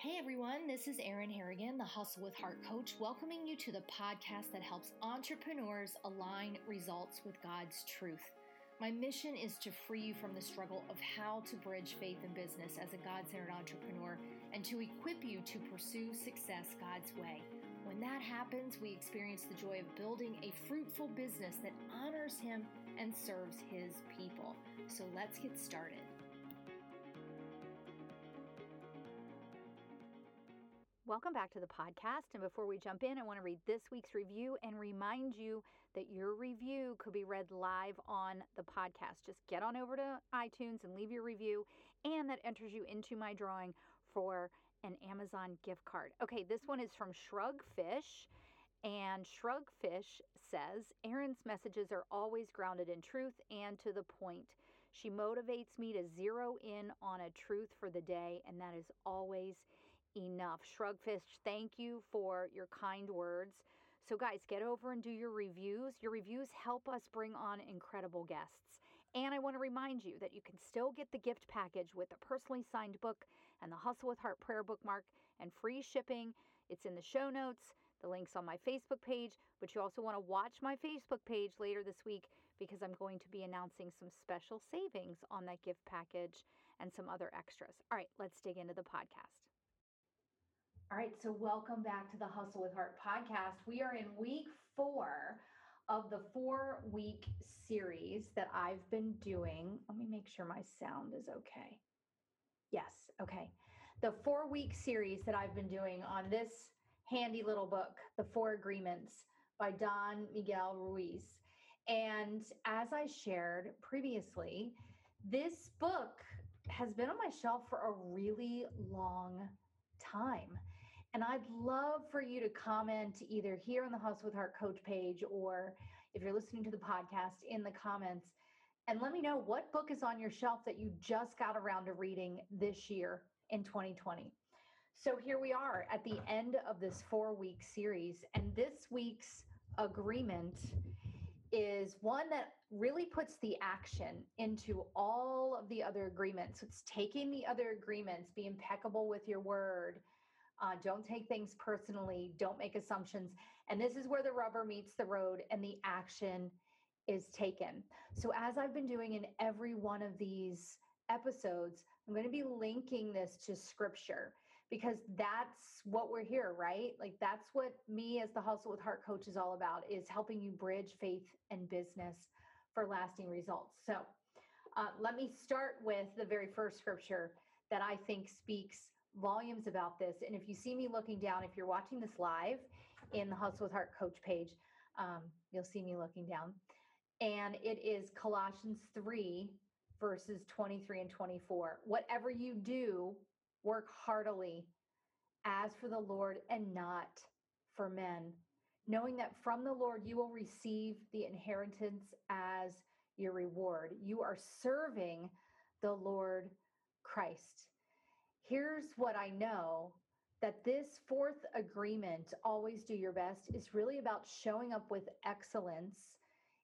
Hey everyone, this is Erin Harrigan, the Hustle with Heart coach, welcoming you to the podcast that helps entrepreneurs align results with God's truth. My mission is to free you from the struggle of how to bridge faith and business as a God centered entrepreneur and to equip you to pursue success God's way. When that happens, we experience the joy of building a fruitful business that honors Him and serves His people. So let's get started. Welcome back to the podcast. And before we jump in, I want to read this week's review and remind you that your review could be read live on the podcast. Just get on over to iTunes and leave your review, and that enters you into my drawing for an Amazon gift card. Okay, this one is from Shrugfish. And Shrugfish says, Erin's messages are always grounded in truth and to the point. She motivates me to zero in on a truth for the day, and that is always enough. Shrugfish, thank you for your kind words. So, guys, get over and do your reviews. Your reviews help us bring on incredible guests. And I want to remind you that you can still get the gift package with a personally signed book and the Hustle with Heart prayer bookmark and free shipping. It's in the show notes. The link's on my Facebook page, but you also want to watch my Facebook page later this week because I'm going to be announcing some special savings on that gift package and some other extras. All right, let's dig into the podcast. All right, so welcome back to the Hustle with Heart podcast. We are in week four of the four week series that I've been doing. Let me make sure my sound is okay. Yes, okay. The four week series that I've been doing on this handy little book, The Four Agreements by Don Miguel Ruiz. And as I shared previously, this book has been on my shelf for a really long time. And I'd love for you to comment either here on the Hustle with Heart Coach page or if you're listening to the podcast in the comments and let me know what book is on your shelf that you just got around to reading this year in 2020. So here we are at the end of this four week series, and this week's agreement is one that really puts the action into all of the other agreements. It's taking the other agreements, be impeccable with your word. Uh, don't take things personally. Don't make assumptions. And this is where the rubber meets the road and the action is taken. So, as I've been doing in every one of these episodes, I'm going to be linking this to scripture because that's what we're here, right? Like that's what me as the Hustle with Heart coach is all about is helping you bridge faith and business for lasting results. So, uh, let me start with the very first scripture that I think speaks volumes about this. And if you see me looking down, if you're watching this live in the Hustle with Heart coach page, um, you'll see me looking down. And it is Colossians 3, verses 23 and 24. Whatever you do, work heartily as for the Lord and not for men, knowing that from the Lord you will receive the inheritance as your reward. You are serving the Lord Christ. Here's what I know that this fourth agreement, always do your best, is really about showing up with excellence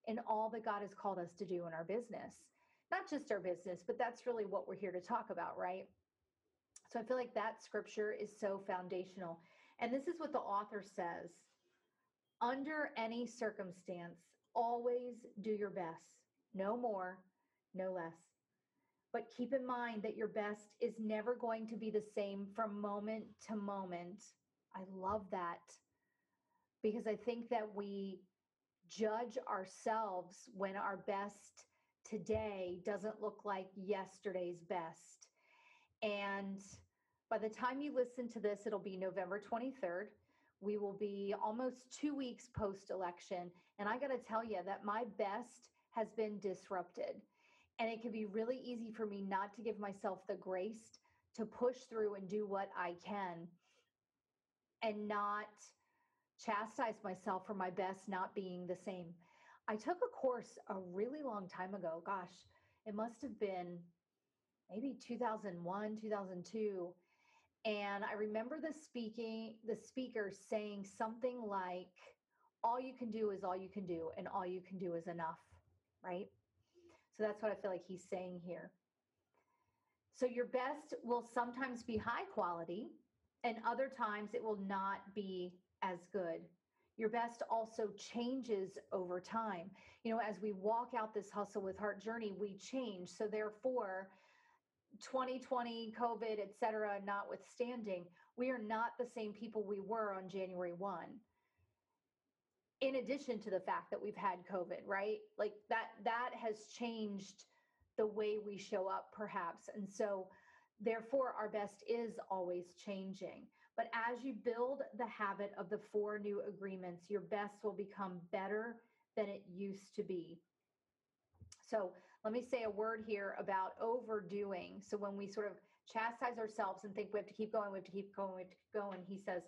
in all that God has called us to do in our business not just our business, but that's really what we're here to talk about, right? So I feel like that scripture is so foundational. And this is what the author says under any circumstance, always do your best, no more, no less. But keep in mind that your best is never going to be the same from moment to moment. I love that because I think that we judge ourselves when our best today doesn't look like yesterday's best. And by the time you listen to this, it'll be November 23rd. We will be almost two weeks post election. And I got to tell you that my best has been disrupted. And it can be really easy for me not to give myself the grace to push through and do what I can and not chastise myself for my best not being the same. I took a course a really long time ago. Gosh, it must have been maybe 2001, 2002. And I remember the speaking, the speaker saying something like, all you can do is all you can do, and all you can do is enough, right? So that's what I feel like he's saying here. So your best will sometimes be high quality, and other times it will not be as good. Your best also changes over time. You know, as we walk out this hustle with heart journey, we change. So therefore, 2020, COVID, et cetera, notwithstanding, we are not the same people we were on January 1. In addition to the fact that we've had COVID, right? Like that that has changed the way we show up perhaps. And so therefore our best is always changing. But as you build the habit of the four new agreements, your best will become better than it used to be. So let me say a word here about overdoing. So when we sort of chastise ourselves and think we have to keep going, we have to keep going, we have to keep going, he says,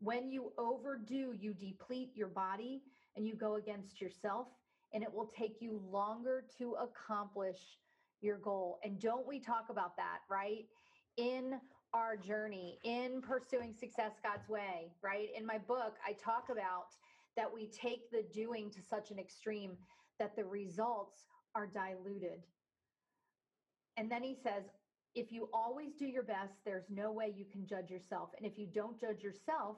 when you overdo, you deplete your body and you go against yourself, and it will take you longer to accomplish your goal. And don't we talk about that, right? In our journey, in pursuing success God's way, right? In my book, I talk about that we take the doing to such an extreme that the results are diluted. And then he says, if you always do your best, there's no way you can judge yourself. And if you don't judge yourself,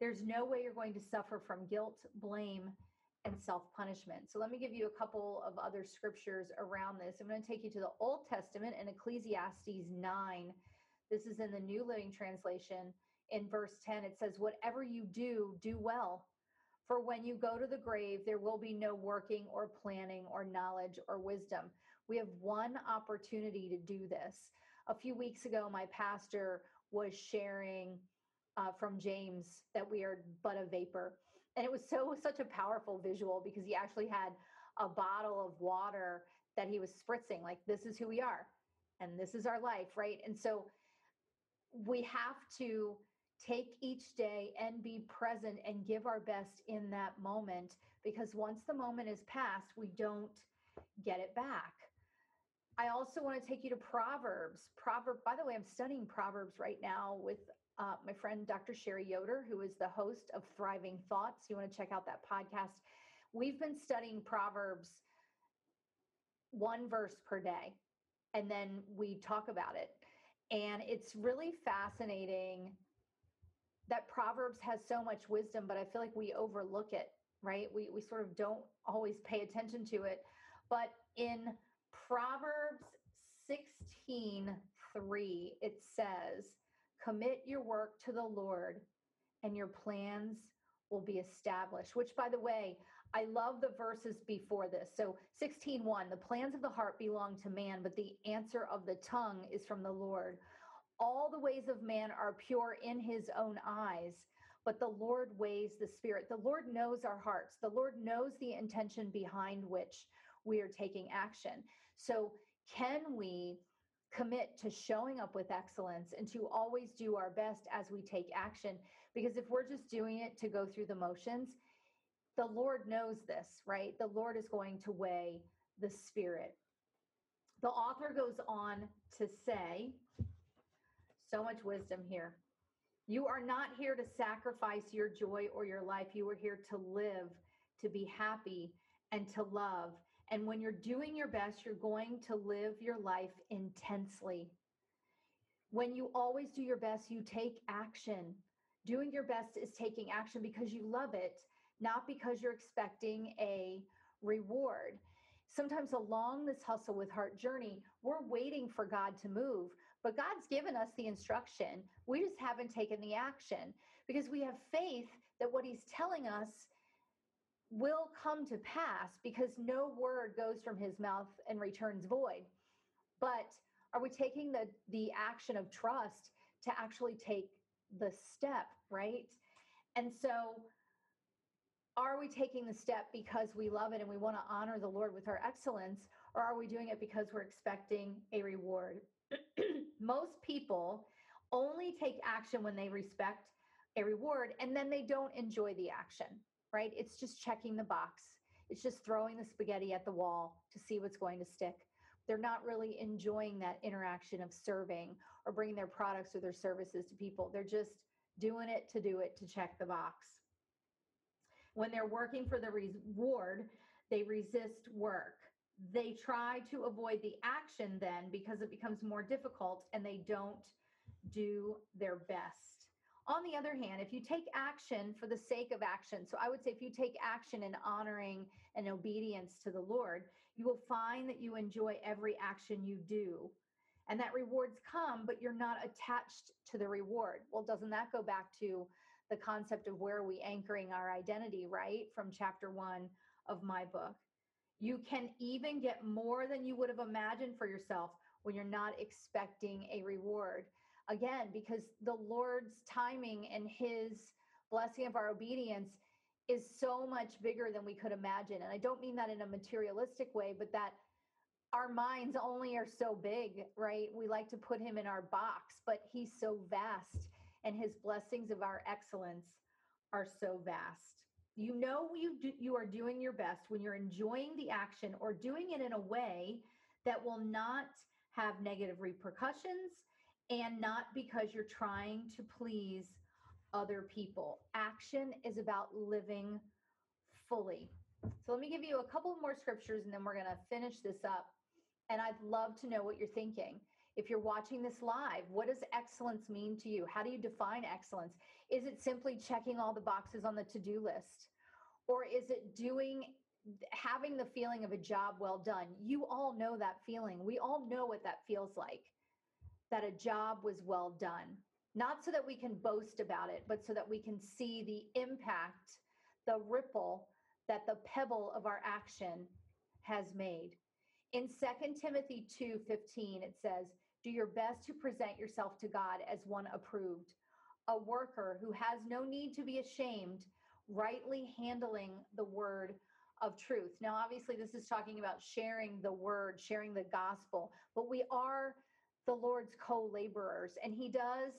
there's no way you're going to suffer from guilt, blame, and self punishment. So let me give you a couple of other scriptures around this. I'm going to take you to the Old Testament in Ecclesiastes 9. This is in the New Living Translation. In verse 10, it says, Whatever you do, do well for when you go to the grave, there will be no working or planning or knowledge or wisdom. We have one opportunity to do this. A few weeks ago, my pastor was sharing uh, from James that we are but a vapor. And it was so such a powerful visual because he actually had a bottle of water that he was spritzing, like, this is who we are and this is our life, right? And so we have to take each day and be present and give our best in that moment because once the moment is past, we don't get it back. I also want to take you to Proverbs. Proverb, by the way, I'm studying Proverbs right now with uh, my friend Dr. Sherry Yoder, who is the host of Thriving Thoughts. You want to check out that podcast. We've been studying Proverbs one verse per day, and then we talk about it. And it's really fascinating that Proverbs has so much wisdom, but I feel like we overlook it, right? We, we sort of don't always pay attention to it. But in Proverbs 16 3, it says, Commit your work to the Lord, and your plans will be established. Which, by the way, I love the verses before this. So 16:1, the plans of the heart belong to man, but the answer of the tongue is from the Lord. All the ways of man are pure in his own eyes, but the Lord weighs the spirit. The Lord knows our hearts. The Lord knows the intention behind which we are taking action. So, can we commit to showing up with excellence and to always do our best as we take action? Because if we're just doing it to go through the motions, the Lord knows this, right? The Lord is going to weigh the spirit. The author goes on to say, so much wisdom here. You are not here to sacrifice your joy or your life. You are here to live, to be happy, and to love. And when you're doing your best, you're going to live your life intensely. When you always do your best, you take action. Doing your best is taking action because you love it, not because you're expecting a reward. Sometimes along this hustle with heart journey, we're waiting for God to move. But God's given us the instruction. We just haven't taken the action because we have faith that what He's telling us will come to pass because no word goes from His mouth and returns void. But are we taking the, the action of trust to actually take the step, right? And so, are we taking the step because we love it and we want to honor the Lord with our excellence, or are we doing it because we're expecting a reward? most people only take action when they respect a reward and then they don't enjoy the action, right? It's just checking the box. It's just throwing the spaghetti at the wall to see what's going to stick. They're not really enjoying that interaction of serving or bringing their products or their services to people. They're just doing it to do it to check the box. When they're working for the reward, they resist work they try to avoid the action then because it becomes more difficult and they don't do their best. On the other hand, if you take action for the sake of action, so I would say if you take action in honoring and obedience to the Lord, you will find that you enjoy every action you do and that rewards come, but you're not attached to the reward. Well, doesn't that go back to the concept of where are we anchoring our identity, right? From chapter one of my book. You can even get more than you would have imagined for yourself when you're not expecting a reward. Again, because the Lord's timing and his blessing of our obedience is so much bigger than we could imagine. And I don't mean that in a materialistic way, but that our minds only are so big, right? We like to put him in our box, but he's so vast and his blessings of our excellence are so vast. You know you do, you are doing your best when you're enjoying the action or doing it in a way that will not have negative repercussions and not because you're trying to please other people. Action is about living fully. So let me give you a couple more scriptures and then we're going to finish this up. And I'd love to know what you're thinking. If you're watching this live, what does excellence mean to you? How do you define excellence? Is it simply checking all the boxes on the to do list? Or is it doing, having the feeling of a job well done? You all know that feeling. We all know what that feels like that a job was well done. Not so that we can boast about it, but so that we can see the impact, the ripple that the pebble of our action has made. In 2 Timothy 2:15 it says, "Do your best to present yourself to God as one approved, a worker who has no need to be ashamed, rightly handling the word of truth." Now obviously this is talking about sharing the word, sharing the gospel, but we are the Lord's co-laborers and he does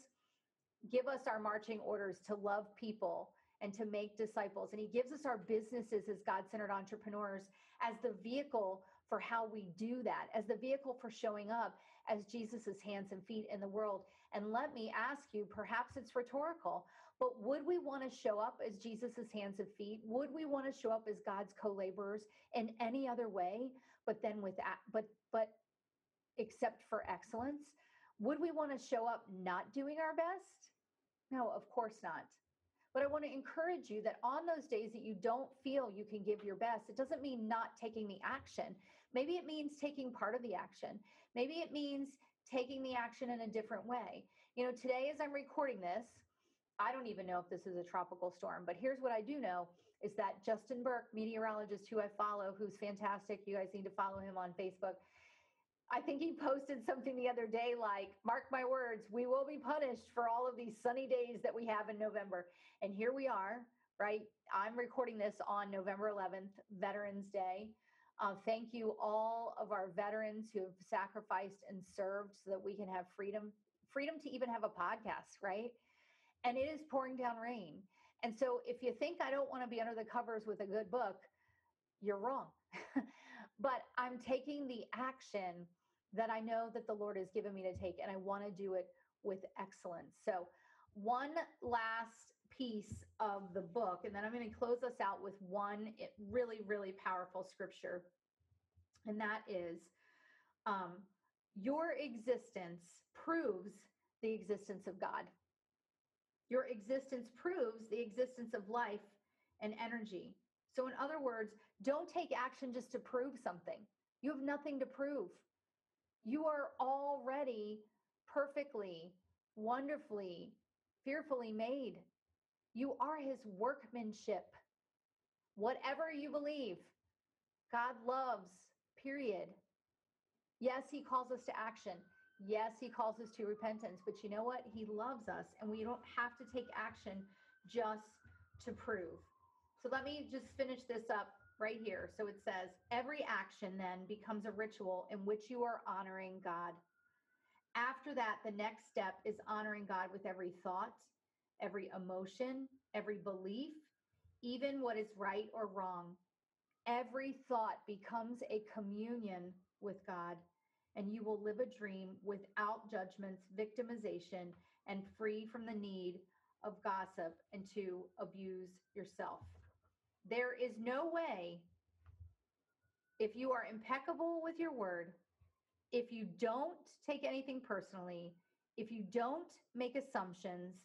give us our marching orders to love people and to make disciples. And he gives us our businesses as God centered entrepreneurs as the vehicle for how we do that, as the vehicle for showing up as Jesus's hands and feet in the world. And let me ask you, perhaps it's rhetorical, but would we want to show up as Jesus's hands and feet? Would we want to show up as God's co-laborers in any other way, but then with but but except for excellence? Would we want to show up not doing our best? No, of course not. But I want to encourage you that on those days that you don't feel you can give your best, it doesn't mean not taking the action. Maybe it means taking part of the action. Maybe it means taking the action in a different way. You know, today as I'm recording this, I don't even know if this is a tropical storm, but here's what I do know is that Justin Berk, meteorologist who I follow, who's fantastic, you guys need to follow him on Facebook. I think he posted something the other day like, Mark my words, we will be punished for all of these sunny days that we have in November. And here we are, right? I'm recording this on November 11th, Veterans Day. Uh, thank you all of our veterans who have sacrificed and served so that we can have freedom, freedom to even have a podcast, right? And it is pouring down rain. And so if you think I don't want to be under the covers with a good book, you're wrong. but I'm taking the action that I know that the Lord has given me to take, and I want to do it with excellence. So, one last piece of the book, and then I'm going to close us out with one really, really powerful scripture. And that is um, your existence proves the existence of God. Your existence proves the existence of life and energy. So, in other words, don't take action just to prove something. You have nothing to prove. You are already perfectly, wonderfully, fearfully made. You are his workmanship. Whatever you believe, God loves, period. Yes, he calls us to action. Yes, he calls us to repentance, but you know what? He loves us, and we don't have to take action just to prove. So let me just finish this up right here. So it says, every action then becomes a ritual in which you are honoring God. After that, the next step is honoring God with every thought, every emotion, every belief, even what is right or wrong. Every thought becomes a communion with God, and you will live a dream without judgments, victimization, and free from the need of gossip and to abuse yourself. There is no way, if you are impeccable with your word, if you don't take anything personally, if you don't make assumptions,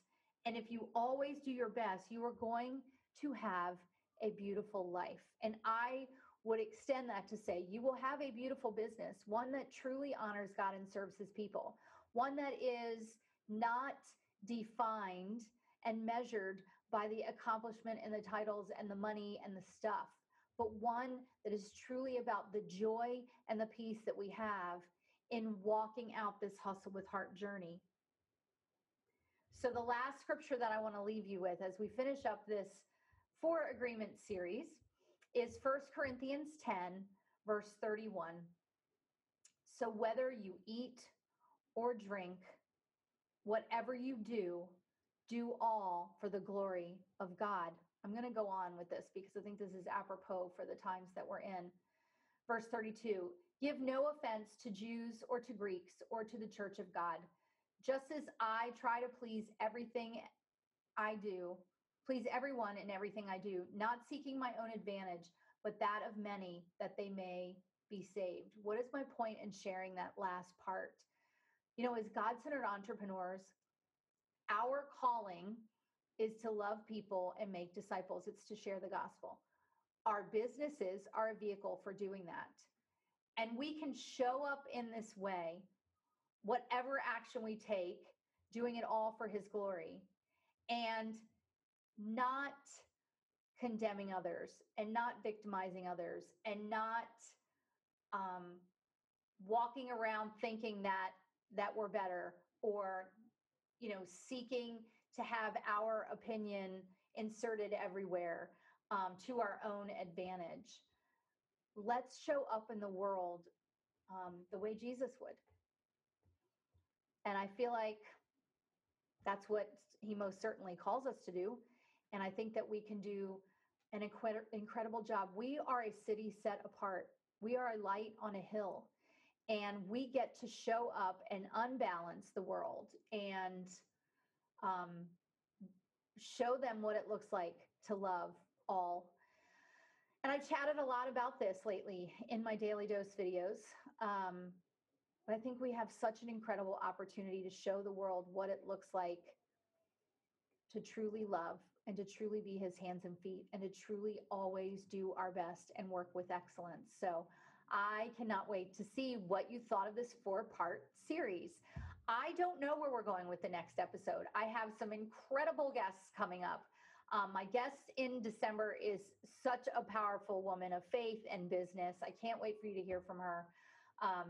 And if you always do your best, you are going to have a beautiful life. And I would extend that to say you will have a beautiful business, one that truly honors God and serves his people, one that is not defined and measured by the accomplishment and the titles and the money and the stuff, but one that is truly about the joy and the peace that we have in walking out this hustle with heart journey. So, the last scripture that I want to leave you with as we finish up this four agreement series is First Corinthians 10, verse 31. So, whether you eat or drink, whatever you do, do all for the glory of God. I'm going to go on with this because I think this is apropos for the times that we're in. Verse 32 Give no offense to Jews or to Greeks or to the church of God, just as I try to please everything I do, please everyone in everything I do, not seeking my own advantage, but that of many, that they may be saved. What is my point in sharing that last part? You know, as God centered entrepreneurs, our calling is to love people and make disciples, it's to share the gospel. Our businesses are a vehicle for doing that. And we can show up in this way, whatever action we take, doing it all for his glory and not condemning others and not victimizing others and not um, walking around thinking that that we're better or you know seeking to have our opinion inserted everywhere um, to our own advantage. Let's show up in the world um, the way jesus would. And i feel like that's what he most certainly calls us to do. And i think that we can do an incredible job. We are a city set apart. We are a light on a hill and we get to show up and unbalance the world and um, show them what it looks like to love all. And I've chatted a lot about this lately in my daily dose videos. Um, but I think we have such an incredible opportunity to show the world what it looks like to truly love and to truly be his hands and feet and to truly always do our best and work with excellence. So I cannot wait to see what you thought of this four part series. I don't know where we're going with the next episode. I have some incredible guests coming up. Um, my guest in December is such a powerful woman of faith and business. I can't wait for you to hear from her. Um,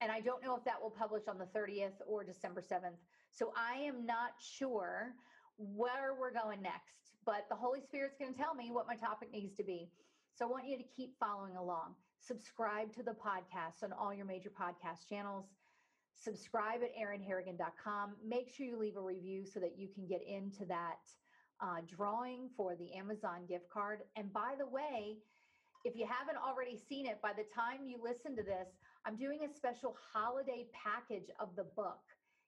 and I don't know if that will publish on the 30th or December 7th. So I am not sure where we're going next, but the Holy Spirit's going to tell me what my topic needs to be. So I want you to keep following along. Subscribe to the podcast on all your major podcast channels. Subscribe at erinharrigan.com. Make sure you leave a review so that you can get into that uh, drawing for the Amazon gift card. And by the way, if you haven't already seen it, by the time you listen to this, I'm doing a special holiday package of the book.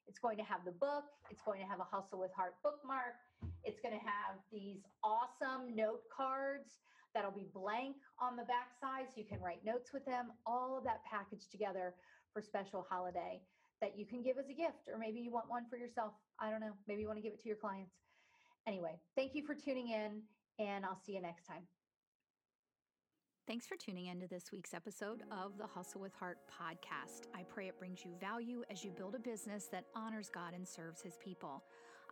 It's going to have the book, it's going to have a Hustle with Heart bookmark, it's going to have these awesome note cards that'll be blank on the back side so you can write notes with them, all of that packaged together for special holiday that you can give as a gift, or maybe you want one for yourself. I don't know. Maybe you want to give it to your clients. Anyway, thank you for tuning in, and I'll see you next time. Thanks for tuning in to this week's episode of the Hustle with Heart podcast. I pray it brings you value as you build a business that honors God and serves his people.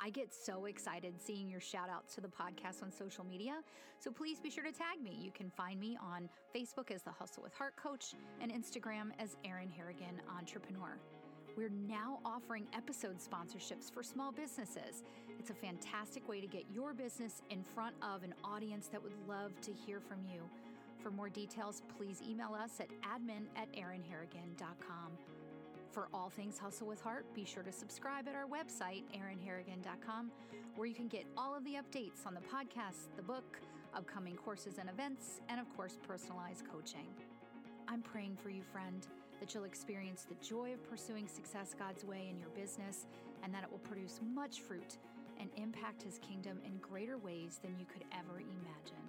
I get so excited seeing your shout outs to the podcast on social media, so please be sure to tag me. You can find me on Facebook as the Hustle with Heart Coach and Instagram as Erin Harrigan Entrepreneur. We're now offering episode sponsorships for small businesses. It's a fantastic way to get your business in front of an audience that would love to hear from you. For more details, please email us at admin at erinharrigan.com. For all things Hustle with Heart, be sure to subscribe at our website, erinharrigan.com, where you can get all of the updates on the podcast, the book, upcoming courses and events, and of course, personalized coaching. I'm praying for you, friend that you'll experience the joy of pursuing success God's way in your business, and that it will produce much fruit and impact His kingdom in greater ways than you could ever imagine.